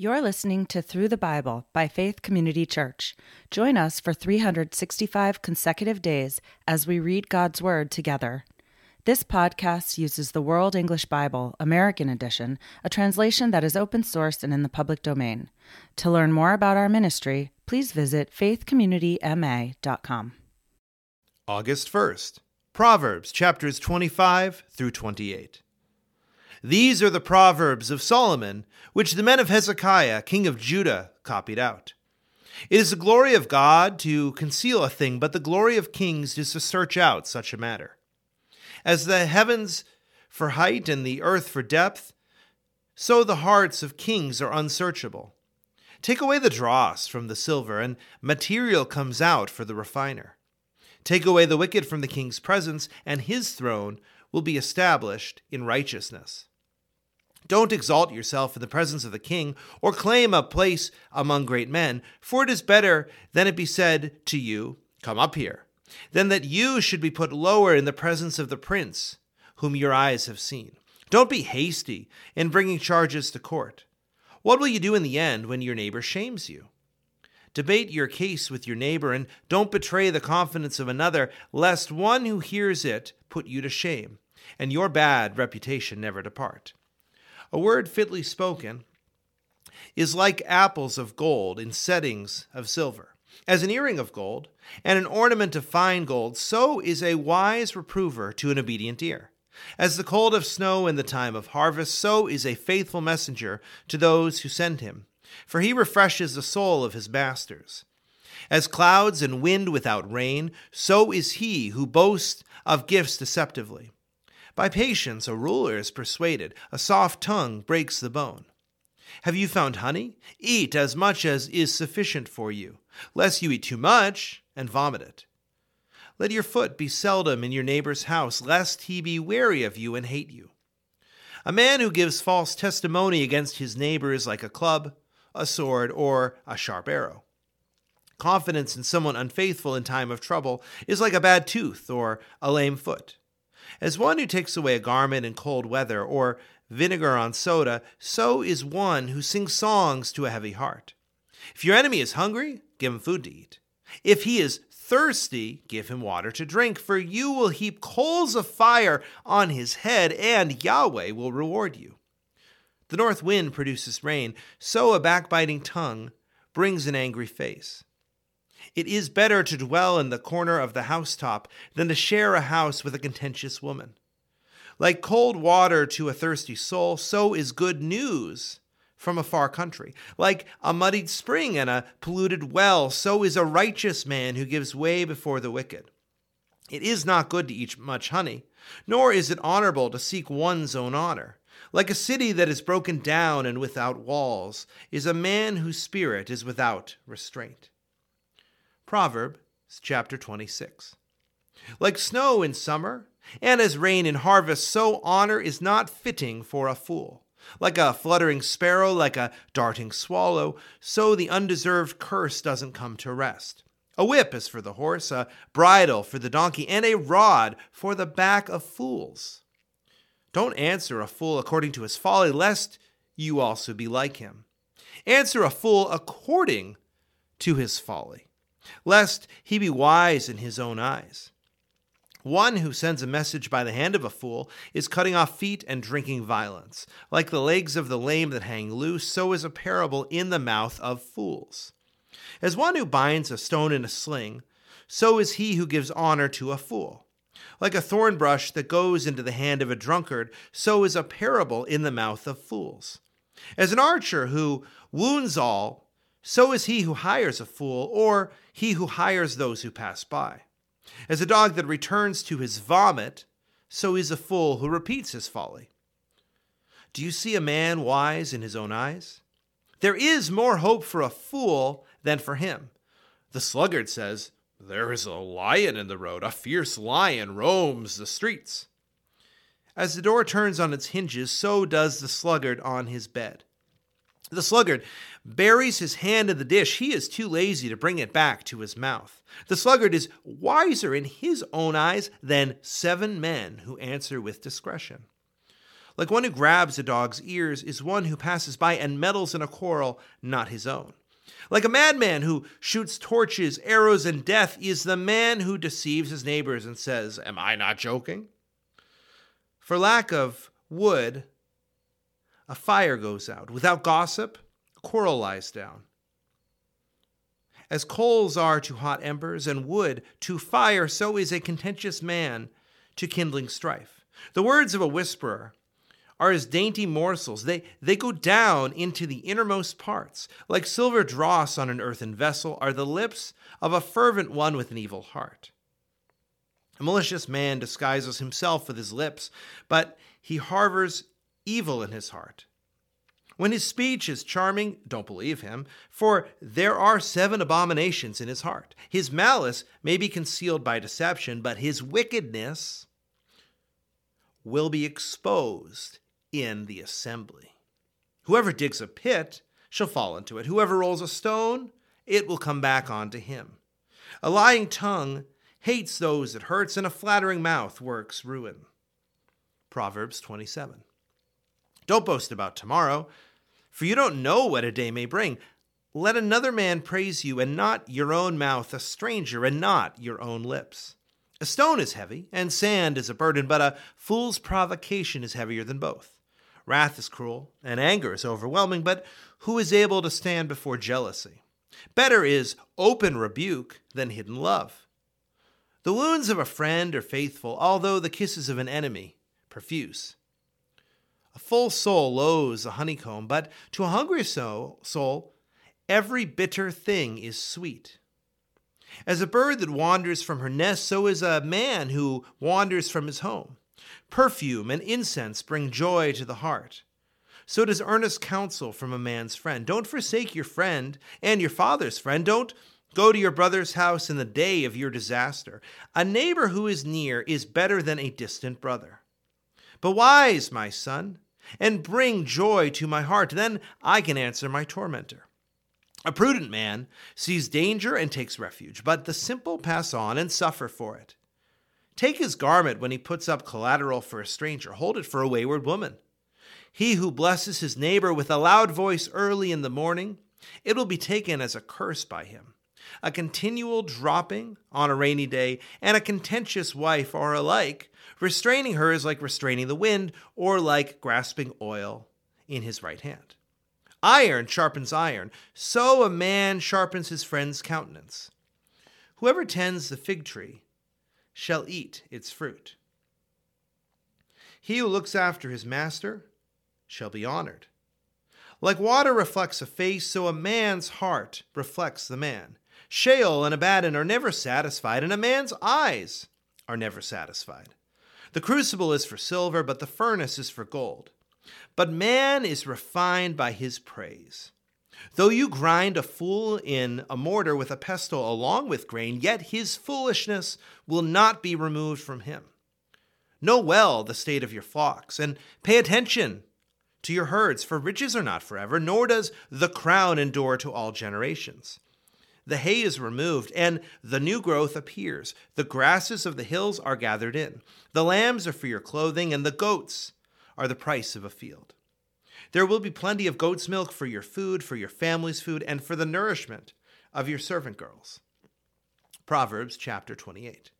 You're listening to Through the Bible by Faith Community Church. Join us for 365 consecutive days as we read God's Word together. This podcast uses the World English Bible, American Edition, a translation that is open source and in the public domain. To learn more about our ministry, please visit faithcommunityma.com. August 1st, Proverbs chapters 25 through 28. These are the Proverbs of Solomon, which the men of Hezekiah, king of Judah, copied out. It is the glory of God to conceal a thing, but the glory of kings is to search out such a matter. As the heavens for height and the earth for depth, so the hearts of kings are unsearchable. Take away the dross from the silver, and material comes out for the refiner. Take away the wicked from the king's presence, and his throne will be established in righteousness. Don't exalt yourself in the presence of the king, or claim a place among great men, for it is better than it be said to you, Come up here, than that you should be put lower in the presence of the prince, whom your eyes have seen. Don't be hasty in bringing charges to court. What will you do in the end when your neighbor shames you? Debate your case with your neighbor, and don't betray the confidence of another, lest one who hears it put you to shame, and your bad reputation never depart. A word fitly spoken is like apples of gold in settings of silver. As an earring of gold and an ornament of fine gold, so is a wise reprover to an obedient ear. As the cold of snow in the time of harvest, so is a faithful messenger to those who send him, for he refreshes the soul of his masters. As clouds and wind without rain, so is he who boasts of gifts deceptively. By patience a ruler is persuaded, a soft tongue breaks the bone. Have you found honey? Eat as much as is sufficient for you, lest you eat too much and vomit it. Let your foot be seldom in your neighbor's house, lest he be weary of you and hate you. A man who gives false testimony against his neighbor is like a club, a sword, or a sharp arrow. Confidence in someone unfaithful in time of trouble is like a bad tooth or a lame foot. As one who takes away a garment in cold weather, or vinegar on soda, so is one who sings songs to a heavy heart. If your enemy is hungry, give him food to eat. If he is thirsty, give him water to drink, for you will heap coals of fire on his head, and Yahweh will reward you. The north wind produces rain, so a backbiting tongue brings an angry face. It is better to dwell in the corner of the housetop than to share a house with a contentious woman. Like cold water to a thirsty soul, so is good news from a far country. Like a muddied spring and a polluted well, so is a righteous man who gives way before the wicked. It is not good to eat much honey, nor is it honorable to seek one's own honor. Like a city that is broken down and without walls, is a man whose spirit is without restraint. Proverb chapter 26. Like snow in summer, and as rain in harvest, so honor is not fitting for a fool. Like a fluttering sparrow, like a darting swallow, so the undeserved curse doesn't come to rest. A whip is for the horse, a bridle for the donkey, and a rod for the back of fools. Don't answer a fool according to his folly, lest you also be like him. Answer a fool according to his folly lest he be wise in his own eyes. One who sends a message by the hand of a fool is cutting off feet and drinking violence. Like the legs of the lame that hang loose, so is a parable in the mouth of fools. As one who binds a stone in a sling, so is he who gives honor to a fool. Like a thorn brush that goes into the hand of a drunkard, so is a parable in the mouth of fools. As an archer who wounds all so is he who hires a fool, or he who hires those who pass by. As a dog that returns to his vomit, so is a fool who repeats his folly. Do you see a man wise in his own eyes? There is more hope for a fool than for him. The sluggard says, There is a lion in the road, a fierce lion roams the streets. As the door turns on its hinges, so does the sluggard on his bed. The sluggard buries his hand in the dish. He is too lazy to bring it back to his mouth. The sluggard is wiser in his own eyes than seven men who answer with discretion. Like one who grabs a dog's ears is one who passes by and meddles in a quarrel not his own. Like a madman who shoots torches, arrows, and death is the man who deceives his neighbors and says, Am I not joking? For lack of wood, a fire goes out. Without gossip, a quarrel lies down. As coals are to hot embers and wood to fire, so is a contentious man to kindling strife. The words of a whisperer are as dainty morsels. They, they go down into the innermost parts. Like silver dross on an earthen vessel are the lips of a fervent one with an evil heart. A malicious man disguises himself with his lips, but he harbors evil in his heart. When his speech is charming, don't believe him, for there are seven abominations in his heart. His malice may be concealed by deception, but his wickedness will be exposed in the assembly. Whoever digs a pit shall fall into it. Whoever rolls a stone, it will come back onto him. A lying tongue hates those it hurts, and a flattering mouth works ruin. Proverbs 27. Don't boast about tomorrow, for you don't know what a day may bring. Let another man praise you, and not your own mouth, a stranger, and not your own lips. A stone is heavy, and sand is a burden, but a fool's provocation is heavier than both. Wrath is cruel, and anger is overwhelming, but who is able to stand before jealousy? Better is open rebuke than hidden love. The wounds of a friend are faithful, although the kisses of an enemy profuse. A full soul loathes a honeycomb, but to a hungry soul, soul every bitter thing is sweet. As a bird that wanders from her nest, so is a man who wanders from his home. Perfume and incense bring joy to the heart. So does earnest counsel from a man's friend. Don't forsake your friend and your father's friend. Don't go to your brother's house in the day of your disaster. A neighbor who is near is better than a distant brother. But wise, my son, and bring joy to my heart. Then I can answer my tormentor. A prudent man sees danger and takes refuge, but the simple pass on and suffer for it. Take his garment when he puts up collateral for a stranger, hold it for a wayward woman. He who blesses his neighbor with a loud voice early in the morning, it will be taken as a curse by him. A continual dropping on a rainy day and a contentious wife are alike. Restraining her is like restraining the wind or like grasping oil in his right hand. Iron sharpens iron, so a man sharpens his friend's countenance. Whoever tends the fig tree shall eat its fruit. He who looks after his master shall be honored. Like water reflects a face, so a man's heart reflects the man. Sheol and Abaddon are never satisfied, and a man's eyes are never satisfied. The crucible is for silver, but the furnace is for gold. But man is refined by his praise. Though you grind a fool in a mortar with a pestle along with grain, yet his foolishness will not be removed from him. Know well the state of your flocks, and pay attention to your herds, for riches are not forever, nor does the crown endure to all generations. The hay is removed, and the new growth appears. The grasses of the hills are gathered in. The lambs are for your clothing, and the goats are the price of a field. There will be plenty of goat's milk for your food, for your family's food, and for the nourishment of your servant girls. Proverbs chapter 28.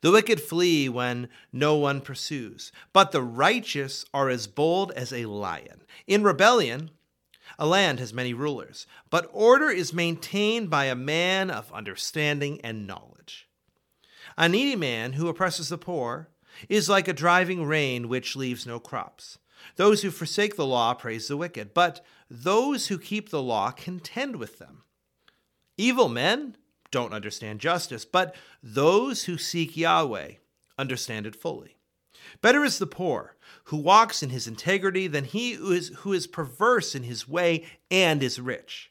The wicked flee when no one pursues, but the righteous are as bold as a lion. In rebellion, a land has many rulers, but order is maintained by a man of understanding and knowledge. A needy man who oppresses the poor is like a driving rain which leaves no crops. Those who forsake the law praise the wicked, but those who keep the law contend with them. Evil men don't understand justice, but those who seek Yahweh understand it fully. Better is the poor who walks in his integrity than he who is, who is perverse in his way and is rich.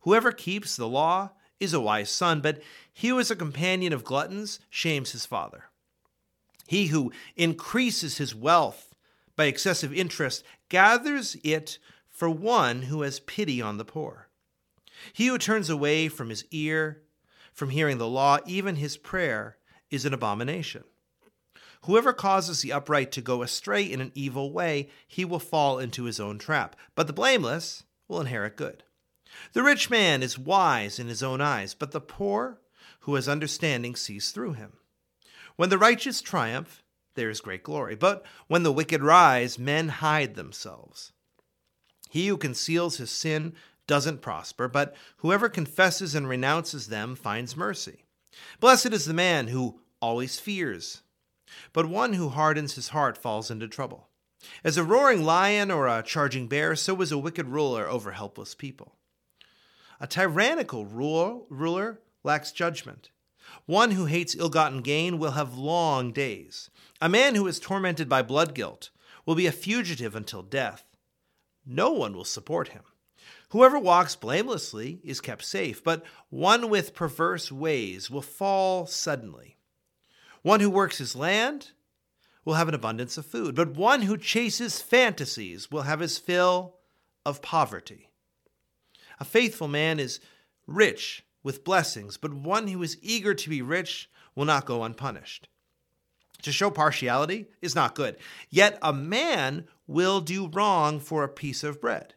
Whoever keeps the law is a wise son, but he who is a companion of gluttons shames his father. He who increases his wealth by excessive interest gathers it for one who has pity on the poor. He who turns away from his ear, from hearing the law, even his prayer, is an abomination. Whoever causes the upright to go astray in an evil way, he will fall into his own trap. But the blameless will inherit good. The rich man is wise in his own eyes, but the poor who has understanding sees through him. When the righteous triumph, there is great glory. But when the wicked rise, men hide themselves. He who conceals his sin doesn't prosper, but whoever confesses and renounces them finds mercy. Blessed is the man who always fears, but one who hardens his heart falls into trouble. As a roaring lion or a charging bear, so is a wicked ruler over helpless people. A tyrannical ruler lacks judgment. One who hates ill gotten gain will have long days. A man who is tormented by blood guilt will be a fugitive until death. No one will support him. Whoever walks blamelessly is kept safe, but one with perverse ways will fall suddenly. One who works his land will have an abundance of food, but one who chases fantasies will have his fill of poverty. A faithful man is rich with blessings, but one who is eager to be rich will not go unpunished. To show partiality is not good. Yet a man will do wrong for a piece of bread.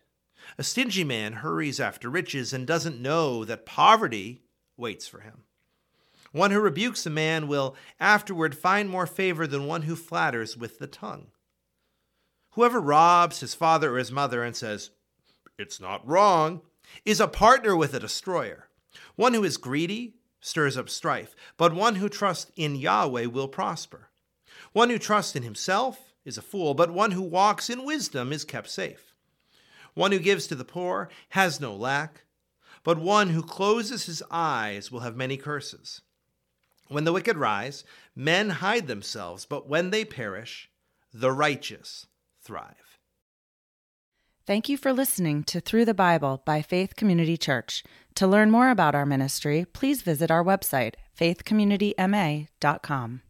A stingy man hurries after riches and doesn't know that poverty waits for him. One who rebukes a man will afterward find more favor than one who flatters with the tongue. Whoever robs his father or his mother and says, It's not wrong, is a partner with a destroyer. One who is greedy stirs up strife, but one who trusts in Yahweh will prosper. One who trusts in himself is a fool, but one who walks in wisdom is kept safe. One who gives to the poor has no lack, but one who closes his eyes will have many curses. When the wicked rise, men hide themselves, but when they perish, the righteous thrive. Thank you for listening to Through the Bible by Faith Community Church. To learn more about our ministry, please visit our website, faithcommunityma.com.